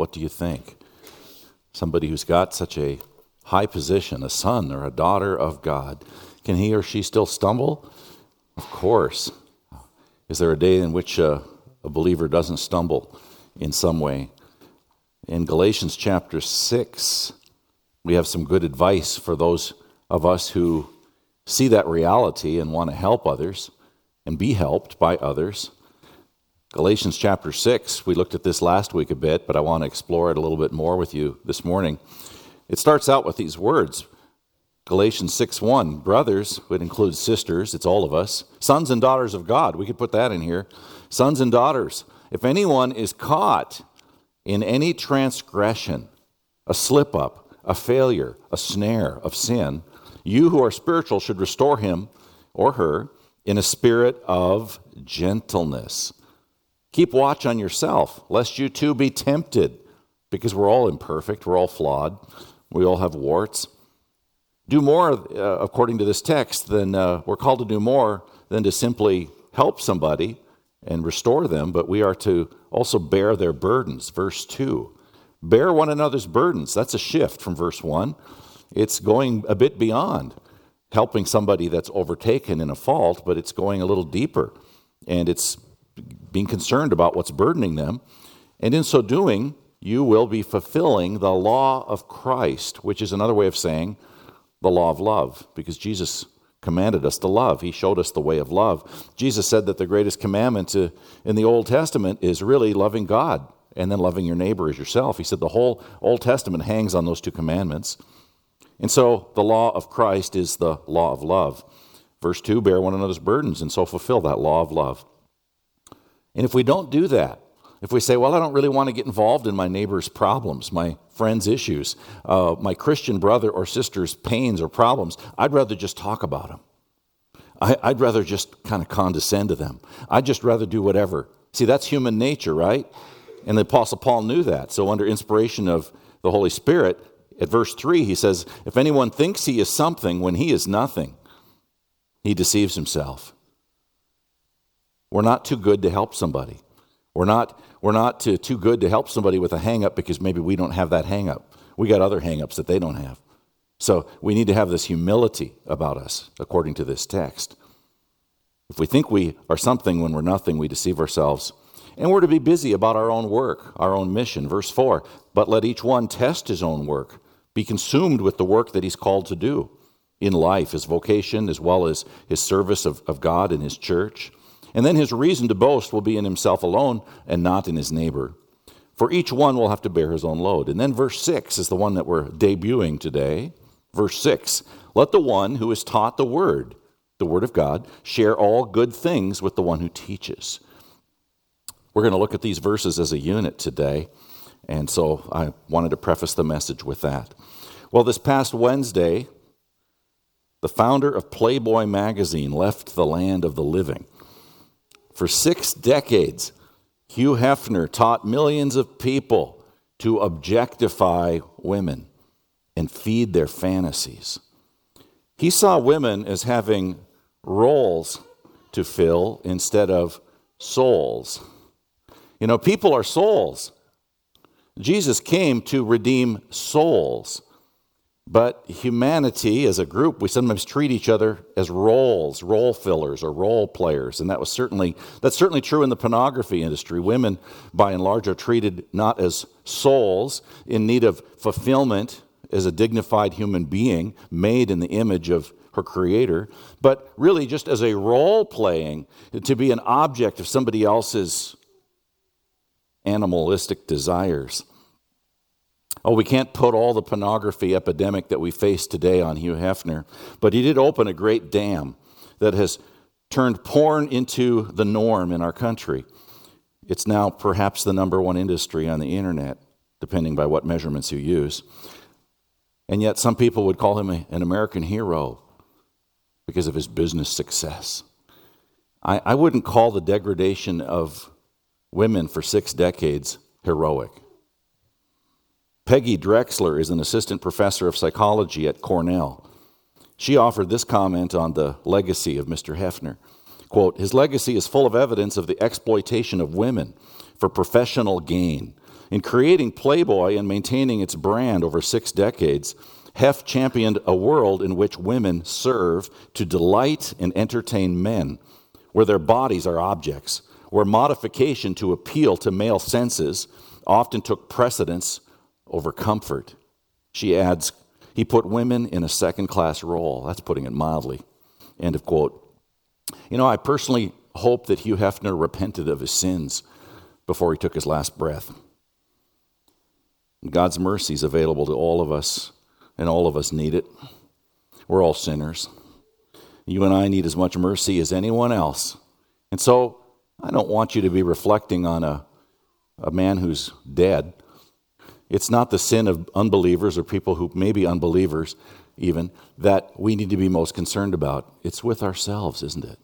What do you think? Somebody who's got such a high position, a son or a daughter of God, can he or she still stumble? Of course. Is there a day in which a, a believer doesn't stumble in some way? In Galatians chapter 6, we have some good advice for those of us who see that reality and want to help others and be helped by others. Galatians chapter 6, we looked at this last week a bit, but I want to explore it a little bit more with you this morning. It starts out with these words Galatians 6 1, brothers, it includes sisters, it's all of us, sons and daughters of God. We could put that in here. Sons and daughters. If anyone is caught in any transgression, a slip up, a failure, a snare of sin, you who are spiritual should restore him or her in a spirit of gentleness. Keep watch on yourself, lest you too be tempted, because we're all imperfect, we're all flawed, we all have warts. Do more, uh, according to this text, than uh, we're called to do more than to simply help somebody and restore them, but we are to also bear their burdens. Verse 2 Bear one another's burdens. That's a shift from verse 1. It's going a bit beyond helping somebody that's overtaken in a fault, but it's going a little deeper. And it's being concerned about what's burdening them. And in so doing, you will be fulfilling the law of Christ, which is another way of saying the law of love, because Jesus commanded us to love. He showed us the way of love. Jesus said that the greatest commandment in the Old Testament is really loving God and then loving your neighbor as yourself. He said the whole Old Testament hangs on those two commandments. And so the law of Christ is the law of love. Verse 2 bear one another's burdens and so fulfill that law of love. And if we don't do that, if we say, well, I don't really want to get involved in my neighbor's problems, my friend's issues, uh, my Christian brother or sister's pains or problems, I'd rather just talk about them. I, would rather just kind of condescend to them. I'd just rather do whatever. See, that's human nature, right? And the Apostle Paul knew that. So, under inspiration of the Holy Spirit, at verse 3, he says, If anyone thinks he is something when he is nothing, he deceives himself. We're not too good to help somebody. We're not, we're not too, too good to help somebody with a hang up because maybe we don't have that hang up. We got other hang ups that they don't have. So we need to have this humility about us, according to this text. If we think we are something when we're nothing, we deceive ourselves. And we're to be busy about our own work, our own mission. Verse 4 But let each one test his own work, be consumed with the work that he's called to do in life, his vocation, as well as his service of, of God and his church. And then his reason to boast will be in himself alone and not in his neighbor. For each one will have to bear his own load. And then verse 6 is the one that we're debuting today. Verse 6 Let the one who is taught the word, the word of God, share all good things with the one who teaches. We're going to look at these verses as a unit today. And so I wanted to preface the message with that. Well, this past Wednesday, the founder of Playboy magazine left the land of the living. For six decades, Hugh Hefner taught millions of people to objectify women and feed their fantasies. He saw women as having roles to fill instead of souls. You know, people are souls. Jesus came to redeem souls. But humanity as a group, we sometimes treat each other as roles, role fillers or role players. And that was certainly that's certainly true in the pornography industry. Women, by and large, are treated not as souls in need of fulfillment as a dignified human being made in the image of her creator, but really just as a role playing to be an object of somebody else's animalistic desires. Oh, we can't put all the pornography epidemic that we face today on Hugh Hefner, but he did open a great dam that has turned porn into the norm in our country. It's now perhaps the number one industry on the internet, depending by what measurements you use. And yet, some people would call him an American hero because of his business success. I, I wouldn't call the degradation of women for six decades heroic. Peggy Drexler is an assistant professor of psychology at Cornell. She offered this comment on the legacy of Mr. Hefner. Quote, his legacy is full of evidence of the exploitation of women for professional gain. In creating Playboy and maintaining its brand over six decades, Hef championed a world in which women serve to delight and entertain men, where their bodies are objects, where modification to appeal to male senses often took precedence over comfort. She adds, he put women in a second class role. That's putting it mildly. End of quote. You know, I personally hope that Hugh Hefner repented of his sins before he took his last breath. God's mercy is available to all of us, and all of us need it. We're all sinners. You and I need as much mercy as anyone else. And so I don't want you to be reflecting on a, a man who's dead. It's not the sin of unbelievers or people who may be unbelievers, even, that we need to be most concerned about. It's with ourselves, isn't it?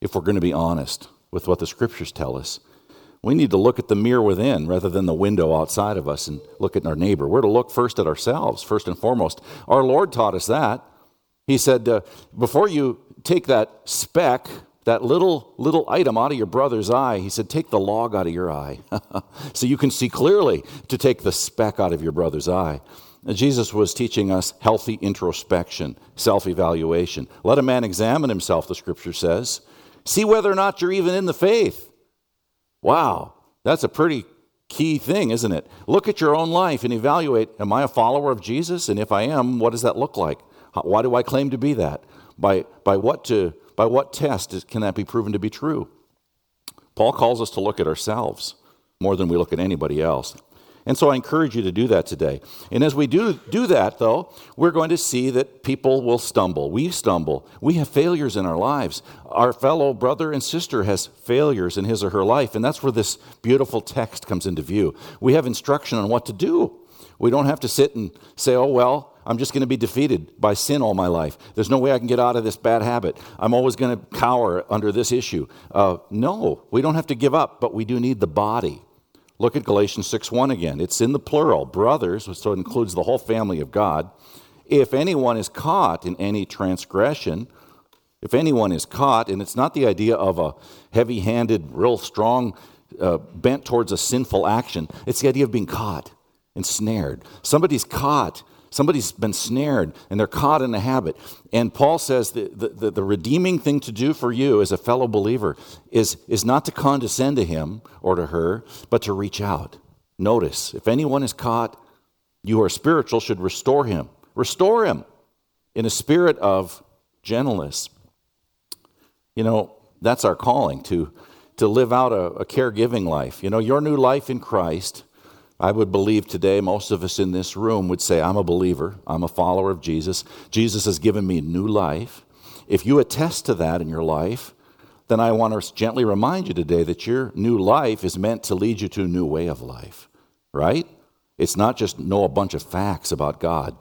If we're going to be honest with what the scriptures tell us. We need to look at the mirror within rather than the window outside of us and look at our neighbor. We're to look first at ourselves, first and foremost. Our Lord taught us that. He said, uh, before you take that speck, that little little item out of your brother's eye, he said, take the log out of your eye, so you can see clearly to take the speck out of your brother's eye. Jesus was teaching us healthy introspection, self evaluation. Let a man examine himself, the scripture says. See whether or not you're even in the faith. Wow, that's a pretty key thing, isn't it? Look at your own life and evaluate Am I a follower of Jesus? And if I am, what does that look like? Why do I claim to be that? By, by, what, to, by what test can that be proven to be true? Paul calls us to look at ourselves more than we look at anybody else. And so I encourage you to do that today. And as we do do that, though, we're going to see that people will stumble. We stumble. We have failures in our lives. Our fellow brother and sister has failures in his or her life, and that's where this beautiful text comes into view. We have instruction on what to do. We don't have to sit and say, oh, well, I'm just going to be defeated by sin all my life. There's no way I can get out of this bad habit. I'm always going to cower under this issue. Uh, no, we don't have to give up, but we do need the body. Look at Galatians 6 1 again. It's in the plural, brothers, so it includes the whole family of God. If anyone is caught in any transgression, if anyone is caught, and it's not the idea of a heavy handed, real strong, uh, bent towards a sinful action, it's the idea of being caught and snared. Somebody's caught Somebody's been snared and they're caught in a habit. And Paul says the, the, the, redeeming thing to do for you as a fellow believer is, is not to condescend to him or to her, but to reach out. Notice, if anyone is caught, you who are spiritual, should restore him. Restore him in a spirit of gentleness. You know, that's our calling to, to live out a, a caregiving life. You know, your new life in Christ I would believe today most of us in this room would say, I'm a believer, I'm a follower of Jesus. Jesus has given me new life. If you attest to that in your life, then I want to gently remind you today that your new life is meant to lead you to a new way of life, right? It's not just know a bunch of facts about God.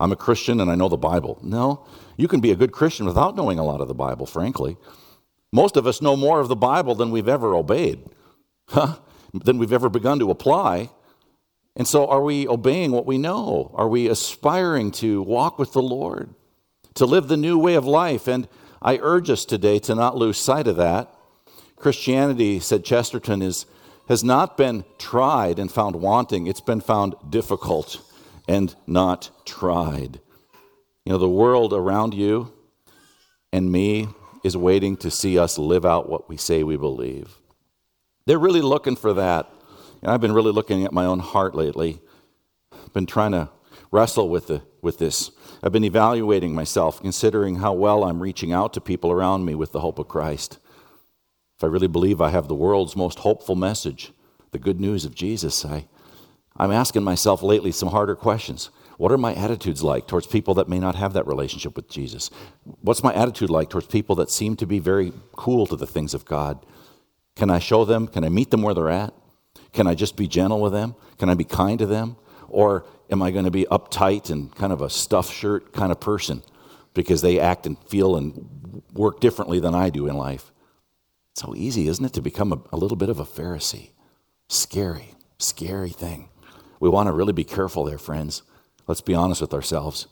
I'm a Christian and I know the Bible. No, you can be a good Christian without knowing a lot of the Bible, frankly. Most of us know more of the Bible than we've ever obeyed, huh? than we've ever begun to apply. And so, are we obeying what we know? Are we aspiring to walk with the Lord, to live the new way of life? And I urge us today to not lose sight of that. Christianity, said Chesterton, is, has not been tried and found wanting, it's been found difficult and not tried. You know, the world around you and me is waiting to see us live out what we say we believe. They're really looking for that. And I've been really looking at my own heart lately. I've been trying to wrestle with, the, with this. I've been evaluating myself, considering how well I'm reaching out to people around me with the hope of Christ. If I really believe I have the world's most hopeful message, the good news of Jesus, I, I'm asking myself lately some harder questions. What are my attitudes like towards people that may not have that relationship with Jesus? What's my attitude like towards people that seem to be very cool to the things of God? Can I show them? Can I meet them where they're at? Can I just be gentle with them? Can I be kind to them? Or am I going to be uptight and kind of a stuff shirt kind of person because they act and feel and work differently than I do in life? It's so easy, isn't it, to become a, a little bit of a Pharisee? Scary, scary thing. We want to really be careful there, friends. Let's be honest with ourselves.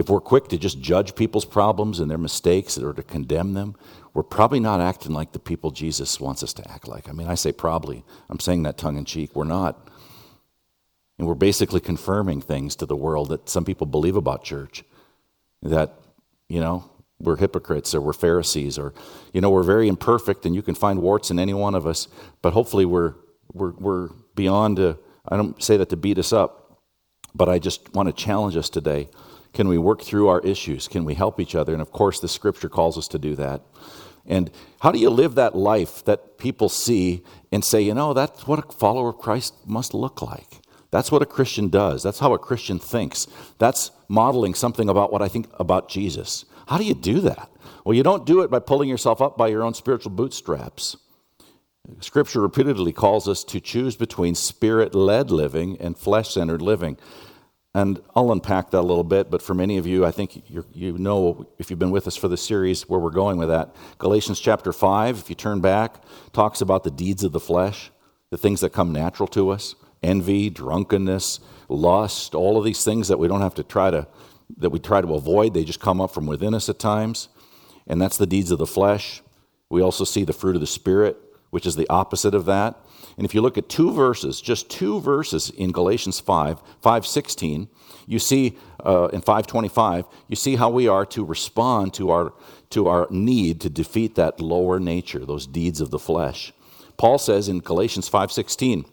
If we're quick to just judge people's problems and their mistakes or to condemn them, we're probably not acting like the people Jesus wants us to act like. I mean, I say probably. I'm saying that tongue in cheek. We're not. And we're basically confirming things to the world that some people believe about church. That, you know, we're hypocrites or we're Pharisees or, you know, we're very imperfect and you can find warts in any one of us, but hopefully we're, we're, we're beyond, to, I don't say that to beat us up, but I just want to challenge us today. Can we work through our issues? Can we help each other? And of course, the scripture calls us to do that. And how do you live that life that people see and say, you know, that's what a follower of Christ must look like? That's what a Christian does. That's how a Christian thinks. That's modeling something about what I think about Jesus. How do you do that? Well, you don't do it by pulling yourself up by your own spiritual bootstraps. Scripture repeatedly calls us to choose between spirit led living and flesh centered living. And I'll unpack that a little bit, but for many of you, I think you know, if you've been with us for the series, where we're going with that. Galatians chapter 5, if you turn back, talks about the deeds of the flesh, the things that come natural to us envy, drunkenness, lust, all of these things that we don't have to try to, that we try to avoid. They just come up from within us at times. And that's the deeds of the flesh. We also see the fruit of the Spirit, which is the opposite of that. And if you look at two verses, just two verses in Galatians 5, 516, you see uh, in 525, you see how we are to respond to our, to our need to defeat that lower nature, those deeds of the flesh. Paul says in Galatians 5:16,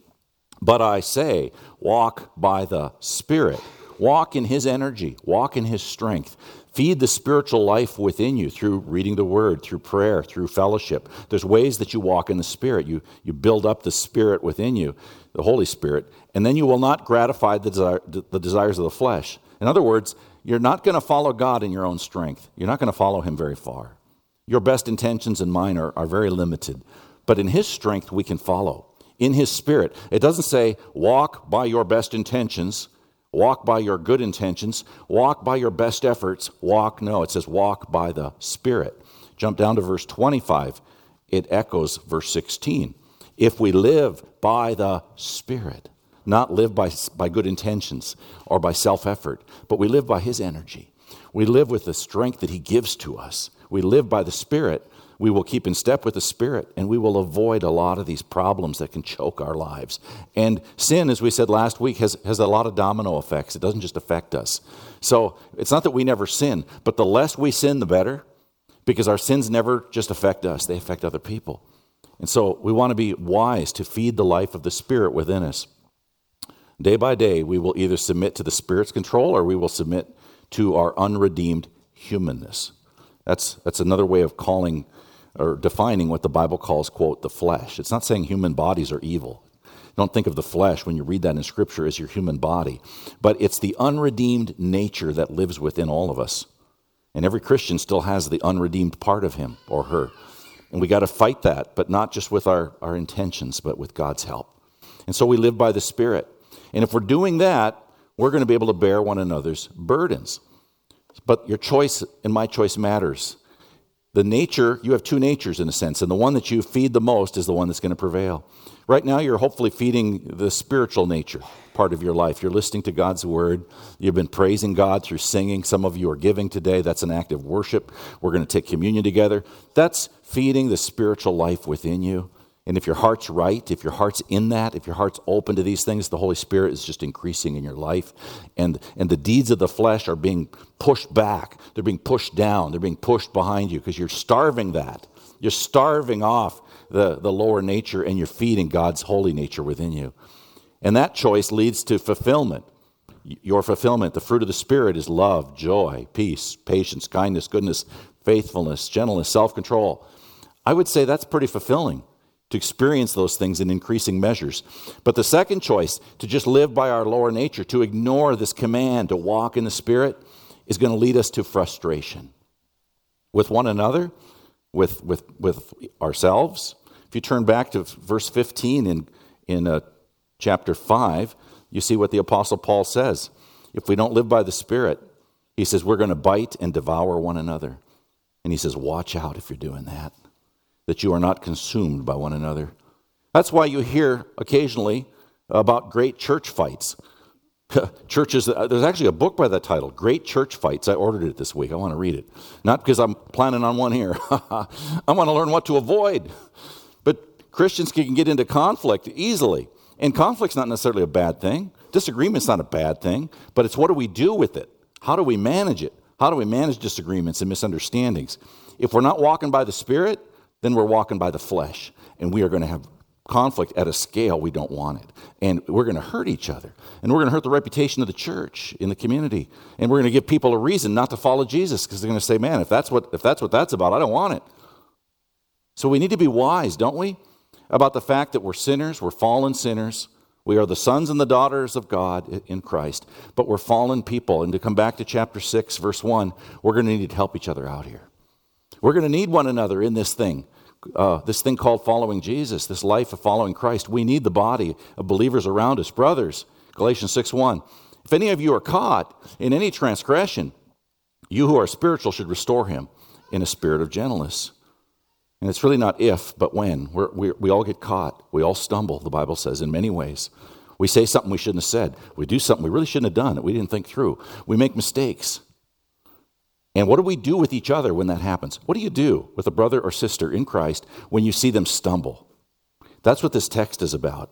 "But I say, walk by the Spirit, walk in his energy, walk in his strength, Feed the spiritual life within you through reading the word, through prayer, through fellowship. There's ways that you walk in the Spirit. You, you build up the Spirit within you, the Holy Spirit, and then you will not gratify the, desire, the desires of the flesh. In other words, you're not going to follow God in your own strength. You're not going to follow Him very far. Your best intentions and mine are, are very limited. But in His strength, we can follow. In His Spirit. It doesn't say, walk by your best intentions Walk by your good intentions. Walk by your best efforts. Walk, no, it says walk by the Spirit. Jump down to verse 25. It echoes verse 16. If we live by the Spirit, not live by, by good intentions or by self effort, but we live by His energy. We live with the strength that He gives to us. We live by the Spirit we will keep in step with the Spirit and we will avoid a lot of these problems that can choke our lives. And sin, as we said last week, has, has a lot of domino effects. It doesn't just affect us. So it's not that we never sin, but the less we sin, the better, because our sins never just affect us, they affect other people. And so we want to be wise to feed the life of the Spirit within us. Day by day, we will either submit to the Spirit's control or we will submit to our unredeemed humanness. That's, that's another way of calling or defining what the Bible calls, quote, the flesh. It's not saying human bodies are evil. Don't think of the flesh when you read that in Scripture as your human body, but it's the unredeemed nature that lives within all of us. And every Christian still has the unredeemed part of him or her. And we got to fight that, but not just with our, our intentions, but with God's help. And so we live by the Spirit. And if we're doing that, we're going to be able to bear one another's burdens. But your choice and my choice matters the nature, you have two natures in a sense, and the one that you feed the most is the one that's going to prevail. Right now, you're hopefully feeding the spiritual nature part of your life. You're listening to God's word. You've been praising God through singing. Some of you are giving today. That's an act of worship. We're going to take communion together. That's feeding the spiritual life within you. And if your heart's right, if your heart's in that, if your heart's open to these things, the Holy Spirit is just increasing in your life. And, and the deeds of the flesh are being pushed back. They're being pushed down. They're being pushed behind you because you're starving that. You're starving off the, the lower nature and you're feeding God's holy nature within you. And that choice leads to fulfillment. Your fulfillment, the fruit of the Spirit, is love, joy, peace, patience, kindness, goodness, faithfulness, gentleness, self control. I would say that's pretty fulfilling to experience those things in increasing measures. But the second choice, to just live by our lower nature, to ignore this command to walk in the Spirit, is going to lead us to frustration with one another, with, with, with ourselves. If you turn back to verse 15 in, in uh, chapter 5, you see what the Apostle Paul says. If we don't live by the Spirit, he says, we're going to bite and devour one another. And he says, watch out if you're doing that that you are not consumed by one another. That's why you hear occasionally about great church fights. Churches, uh, there's actually a book by that title, Great Church Fights. I ordered it this week. I want to read it. Not because I'm planning on one here. I want to learn what to avoid. But Christians can get into conflict easily. And conflict's not necessarily a bad thing. disagreement's not a bad thing, but it's what do we do with it? How do we manage it? How do we manage disagreements and misunderstandings? If we're not walking by the Spirit, then we're walking by the flesh, and we are going to have conflict at a scale we don't want it. And we're going to hurt each other. And we're going to hurt the reputation of the church in the community. And we're going to give people a reason not to follow Jesus because they're going to say, man, if that's, what, if that's what that's about, I don't want it. So we need to be wise, don't we? About the fact that we're sinners, we're fallen sinners. We are the sons and the daughters of God in Christ, but we're fallen people. And to come back to chapter 6, verse 1, we're going to need to help each other out here. We're going to need one another in this thing uh, this thing called following Jesus, this life of following Christ. We need the body of believers around us. Brothers, Galatians 6 1. If any of you are caught in any transgression, you who are spiritual should restore him in a spirit of gentleness. And it's really not if, but when. We're, we we all get caught. We all stumble, the Bible says, in many ways. We say something we shouldn't have said. We do something we really shouldn't have done that we didn't think through. We make mistakes. And what do we do with each other when that happens? What do you do with a brother or sister in Christ when you see them stumble? That's what this text is about.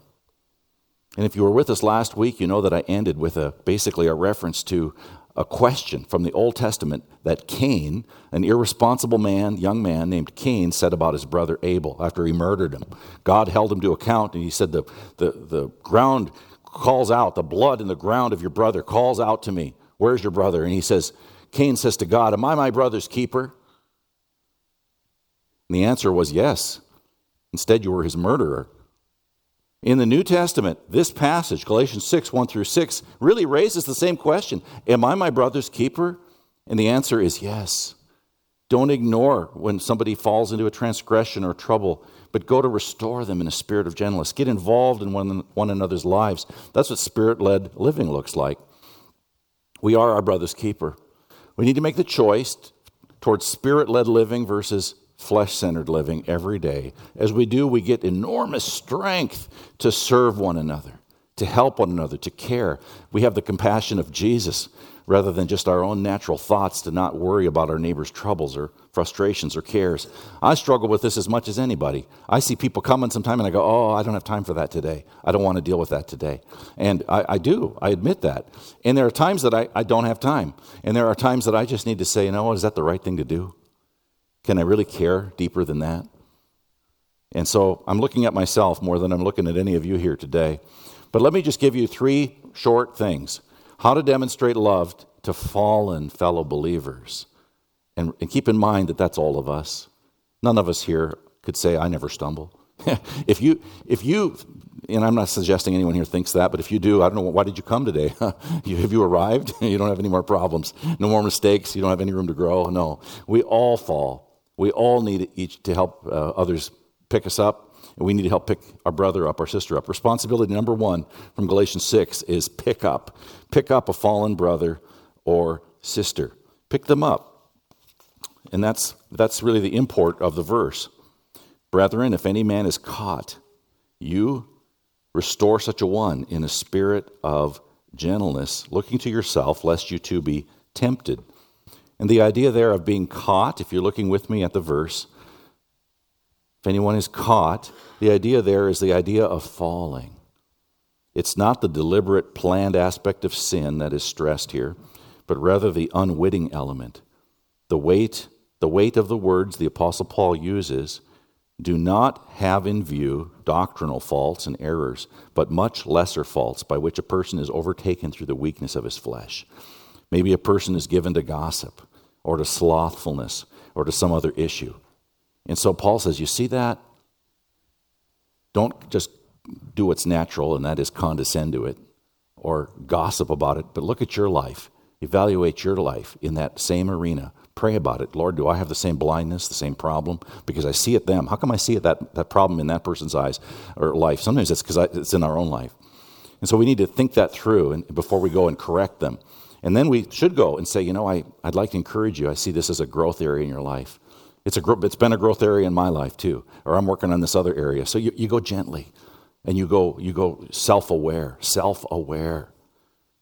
And if you were with us last week, you know that I ended with a basically a reference to a question from the Old Testament that Cain, an irresponsible man, young man named Cain, said about his brother Abel after he murdered him. God held him to account and he said, The, the, the ground calls out, the blood in the ground of your brother calls out to me. Where's your brother? And he says, Cain says to God, Am I my brother's keeper? And the answer was yes. Instead, you were his murderer. In the New Testament, this passage, Galatians 6, 1 through 6, really raises the same question Am I my brother's keeper? And the answer is yes. Don't ignore when somebody falls into a transgression or trouble, but go to restore them in a spirit of gentleness. Get involved in one, one another's lives. That's what spirit led living looks like. We are our brother's keeper. We need to make the choice towards spirit led living versus flesh centered living every day. As we do, we get enormous strength to serve one another, to help one another, to care. We have the compassion of Jesus rather than just our own natural thoughts to not worry about our neighbor's troubles or frustrations or cares. I struggle with this as much as anybody. I see people coming sometime and I go, Oh, I don't have time for that today. I don't want to deal with that today. And I, I do, I admit that. And there are times that I, I don't have time. And there are times that I just need to say, You know what, is that the right thing to do? Can I really care deeper than that? And so I'm looking at myself more than I'm looking at any of you here today. But let me just give you three short things how to demonstrate love to fallen fellow believers. And, and keep in mind that that's all of us. None of us here could say, I never stumble. if you, if you, and I'm not suggesting anyone here thinks that, but if you do, I don't know, why did you come today? have you arrived? you don't have any more problems, no more mistakes, you don't have any room to grow. No, we all fall. We all need each to help uh, others pick us up and we need to help pick our brother up, our sister up. Responsibility number one from Galatians 6 is pick up. Pick up a fallen brother or sister. Pick them up. And that's, that's really the import of the verse. Brethren, if any man is caught, you restore such a one in a spirit of gentleness, looking to yourself, lest you too be tempted. And the idea there of being caught, if you're looking with me at the verse, if anyone is caught, the idea there is the idea of falling. It's not the deliberate, planned aspect of sin that is stressed here, but rather the unwitting element. The weight, the weight of the words the Apostle Paul uses do not have in view doctrinal faults and errors, but much lesser faults by which a person is overtaken through the weakness of his flesh. Maybe a person is given to gossip or to slothfulness or to some other issue. And so Paul says, You see that? Don't just do what's natural, and that is condescend to it or gossip about it, but look at your life. Evaluate your life in that same arena. Pray about it. Lord, do I have the same blindness, the same problem? Because I see it them. How come I see it that, that problem in that person's eyes or life? Sometimes it's because it's in our own life. And so we need to think that through and, before we go and correct them. And then we should go and say, you know, I, I'd like to encourage you. I see this as a growth area in your life. It's, a, it's been a growth area in my life too, or I'm working on this other area. So you, you go gently and you go, you go self aware, self aware.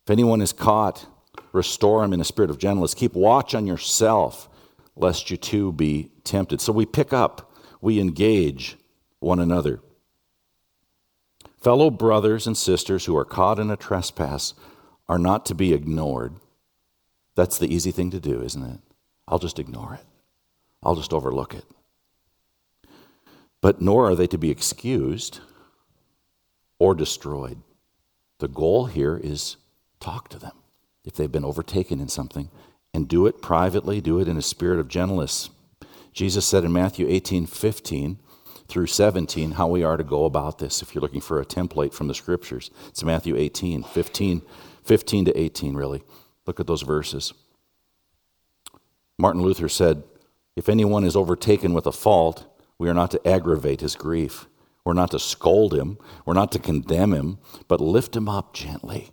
If anyone is caught, restore him in a spirit of gentleness. Keep watch on yourself, lest you too be tempted. So we pick up, we engage one another. Fellow brothers and sisters who are caught in a trespass are not to be ignored. That's the easy thing to do, isn't it? I'll just ignore it, I'll just overlook it. But nor are they to be excused or destroyed. The goal here is talk to them if they've been overtaken in something and do it privately, do it in a spirit of gentleness. Jesus said in Matthew 18 15 through 17 how we are to go about this if you're looking for a template from the scriptures. It's Matthew 18 15, 15 to 18, really. Look at those verses. Martin Luther said, If anyone is overtaken with a fault, we are not to aggravate his grief. We're not to scold him. We're not to condemn him, but lift him up gently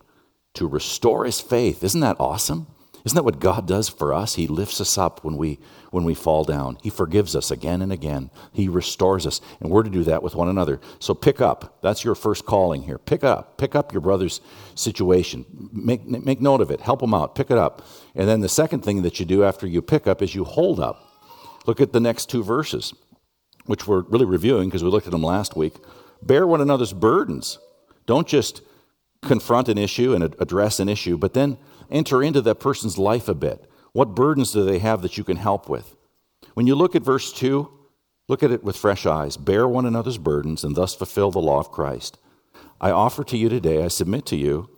to restore his faith. Isn't that awesome? Isn't that what God does for us? He lifts us up when we when we fall down. He forgives us again and again. He restores us. And we're to do that with one another. So pick up. That's your first calling here. Pick up. Pick up your brother's situation. Make make note of it. Help him out. Pick it up. And then the second thing that you do after you pick up is you hold up. Look at the next two verses which we're really reviewing because we looked at them last week, bear one another's burdens. Don't just confront an issue and address an issue, but then enter into that person's life a bit. What burdens do they have that you can help with? When you look at verse 2, look at it with fresh eyes. Bear one another's burdens and thus fulfill the law of Christ. I offer to you today, I submit to you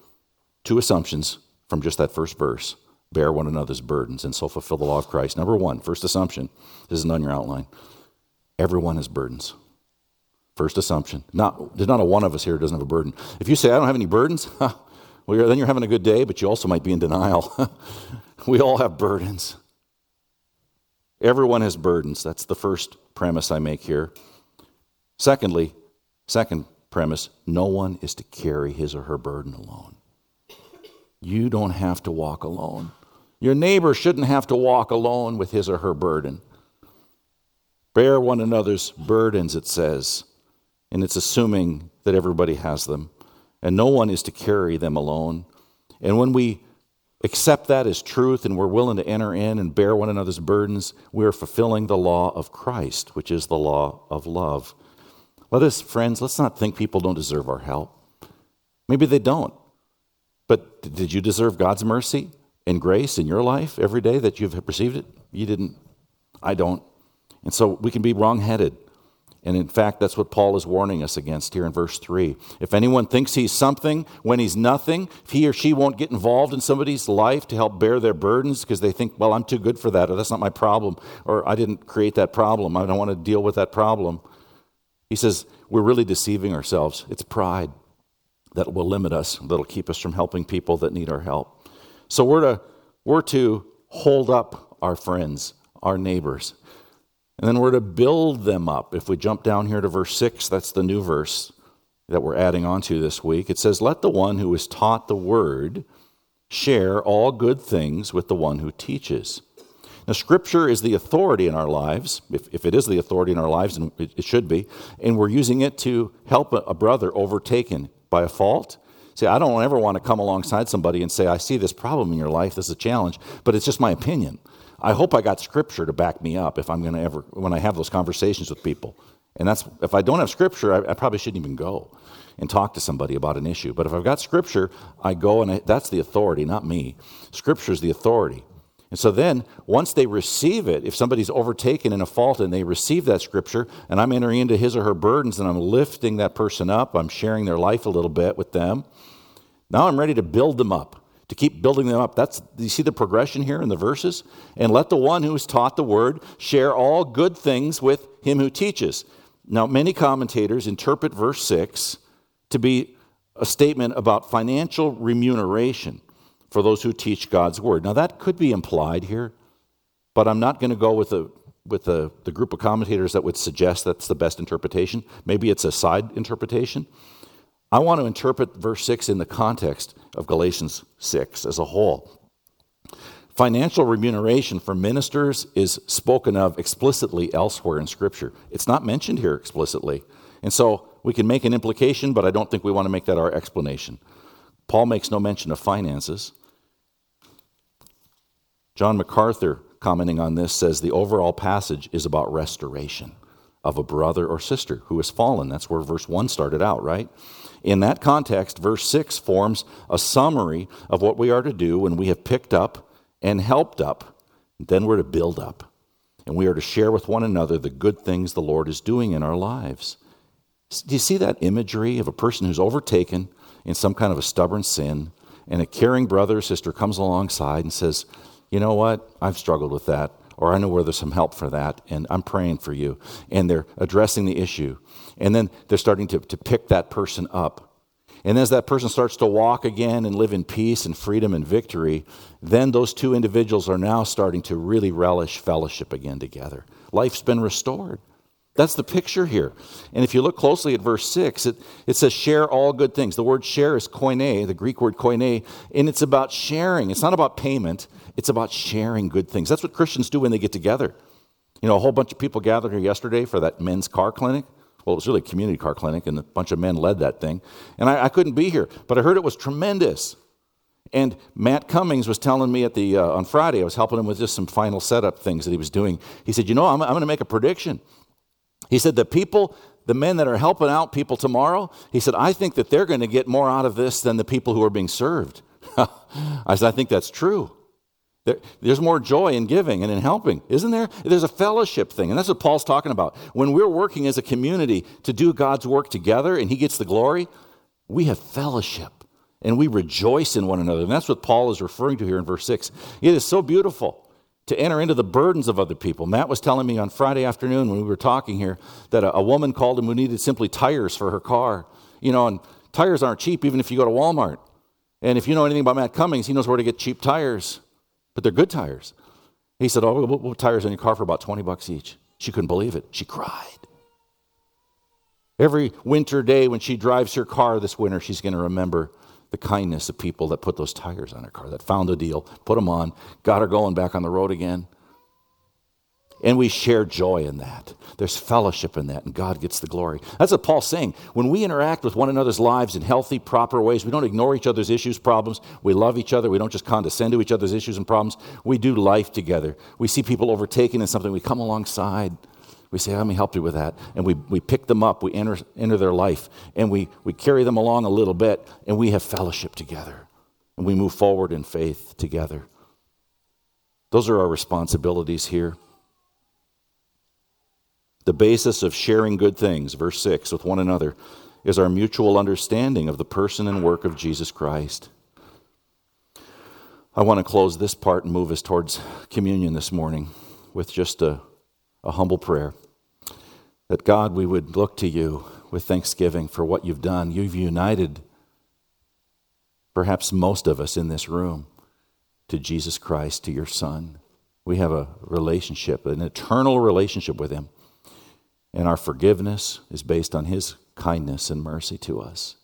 two assumptions from just that first verse. Bear one another's burdens and so fulfill the law of Christ. Number one, first assumption. This isn't on your outline. Everyone has burdens. First assumption. Not, there's not a one of us here doesn't have a burden. If you say, I don't have any burdens, well, you're, then you're having a good day, but you also might be in denial. we all have burdens. Everyone has burdens. That's the first premise I make here. Secondly, second premise no one is to carry his or her burden alone. You don't have to walk alone. Your neighbor shouldn't have to walk alone with his or her burden. Bear one another's burdens, it says, and it's assuming that everybody has them, and no one is to carry them alone. And when we accept that as truth and we're willing to enter in and bear one another's burdens, we're fulfilling the law of Christ, which is the law of love. Let us, friends, let's not think people don't deserve our help. Maybe they don't. But did you deserve God's mercy and grace in your life every day that you've received it? You didn't. I don't. And so we can be wrongheaded. And in fact, that's what Paul is warning us against here in verse 3. If anyone thinks he's something when he's nothing, if he or she won't get involved in somebody's life to help bear their burdens because they think, well, I'm too good for that, or that's not my problem, or I didn't create that problem, I don't want to deal with that problem. He says, we're really deceiving ourselves. It's pride that will limit us, that'll keep us from helping people that need our help. So we're to, we're to hold up our friends, our neighbors, and then we're to build them up. If we jump down here to verse 6, that's the new verse that we're adding on to this week. It says, Let the one who is taught the word share all good things with the one who teaches. Now, Scripture is the authority in our lives, if, if it is the authority in our lives, and it, it should be, and we're using it to help a, a brother overtaken by a fault. See, I don't ever want to come alongside somebody and say, I see this problem in your life, this is a challenge, but it's just my opinion. I hope I got scripture to back me up if I'm going to ever, when I have those conversations with people. And that's, if I don't have scripture, I, I, probably shouldn't even go and talk to somebody about an issue. But if I've got scripture, I go and I, that's the authority, not me. Scripture is the authority. And so then, once they receive it, if somebody's overtaken in a fault and they receive that scripture, and I'm entering into his or her burdens and I'm lifting that person up, I'm sharing their life a little bit with them, now I'm ready to build them up to keep building them up. That's you see the progression here in the verses? And let the one who is taught the word share all good things with him who teaches. Now, many commentators interpret verse 6 to be a statement about financial remuneration for those who teach God's word. Now, that could be implied here, but I'm not going to go with the with the, the group of commentators that would suggest that's the best interpretation. Maybe it's a side interpretation. I want to interpret verse 6 in the context of Galatians 6 as a whole. Financial remuneration for ministers is spoken of explicitly elsewhere in Scripture. It's not mentioned here explicitly. And so we can make an implication, but I don't think we want to make that our explanation. Paul makes no mention of finances. John MacArthur, commenting on this, says the overall passage is about restoration. Of a brother or sister who has fallen. That's where verse 1 started out, right? In that context, verse 6 forms a summary of what we are to do when we have picked up and helped up. Then we're to build up. And we are to share with one another the good things the Lord is doing in our lives. Do you see that imagery of a person who's overtaken in some kind of a stubborn sin, and a caring brother or sister comes alongside and says, You know what? I've struggled with that, or I know where there's some help for that, and I'm praying for you. And they're addressing the issue. And then they're starting to, to pick that person up. And as that person starts to walk again and live in peace and freedom and victory, then those two individuals are now starting to really relish fellowship again together. Life's been restored. That's the picture here. And if you look closely at verse 6, it, it says share all good things. The word share is koine, the Greek word koine, and it's about sharing. It's not about payment, it's about sharing good things. That's what Christians do when they get together. You know, a whole bunch of people gathered here yesterday for that men's car clinic. Well, it was really a community car clinic, and a bunch of men led that thing. And I, I couldn't be here, but I heard it was tremendous. And Matt Cummings was telling me at the uh, on Friday, I was helping him with just some final setup things that he was doing. He said, "You know, I'm, I'm going to make a prediction." He said, "The people, the men that are helping out people tomorrow," he said, "I think that they're going to get more out of this than the people who are being served." I said, "I think that's true." There, there's more joy in giving and in helping, isn't there? There's a fellowship thing, and that's what Paul's talking about. When we're working as a community to do God's work together and He gets the glory, we have fellowship and we rejoice in one another. And that's what Paul is referring to here in verse 6. It is so beautiful to enter into the burdens of other people. Matt was telling me on Friday afternoon when we were talking here that a, a woman called him who needed simply tires for her car. You know, and tires aren't cheap even if you go to Walmart. And if you know anything about Matt Cummings, he knows where to get cheap tires but they're good tires. He said, Oh, put tires on your car for about 20 bucks each. She couldn't believe it. She cried. Every winter day when she drives her car this winter, she's going to remember the kindness of people that put those tires on her car, that found a deal, put them on, got her going back on the road again. And we share joy in that. There's fellowship in that, and God gets the glory. That's what Paul's saying. When we interact with one another's lives in healthy, proper ways, we don't ignore each other's issues, problems. We love each other. We don't just condescend to each other's issues and problems. We do life together. We see people overtaken in something, we come alongside. We say, Let me help you with that. And we, we pick them up, we enter, enter their life, and we, we carry them along a little bit, and we have fellowship together. And we move forward in faith together. Those are our responsibilities here. The basis of sharing good things, verse 6, with one another, is our mutual understanding of the person and work of Jesus Christ. I want to close this part and move us towards communion this morning with just a, a humble prayer. That God, we would look to you with thanksgiving for what you've done. You've united perhaps most of us in this room to Jesus Christ, to your Son. We have a relationship, an eternal relationship with Him. And our forgiveness is based on His kindness and mercy to us.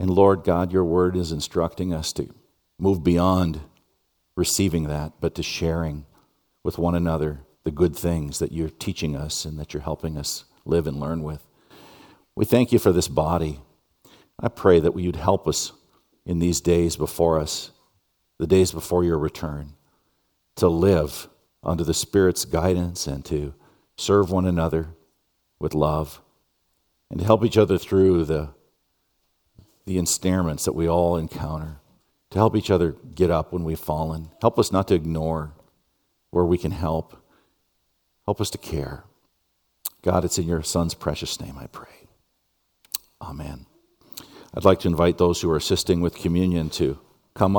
And Lord God, your word is instructing us to move beyond receiving that, but to sharing with one another the good things that you're teaching us and that you're helping us live and learn with. We thank you for this body. I pray that you'd help us in these days before us, the days before your return, to live under the Spirit's guidance and to serve one another with love and to help each other through the, the ensnarements that we all encounter, to help each other get up when we've fallen. Help us not to ignore where we can help. Help us to care. God, it's in your Son's precious name I pray. Amen. I'd like to invite those who are assisting with communion to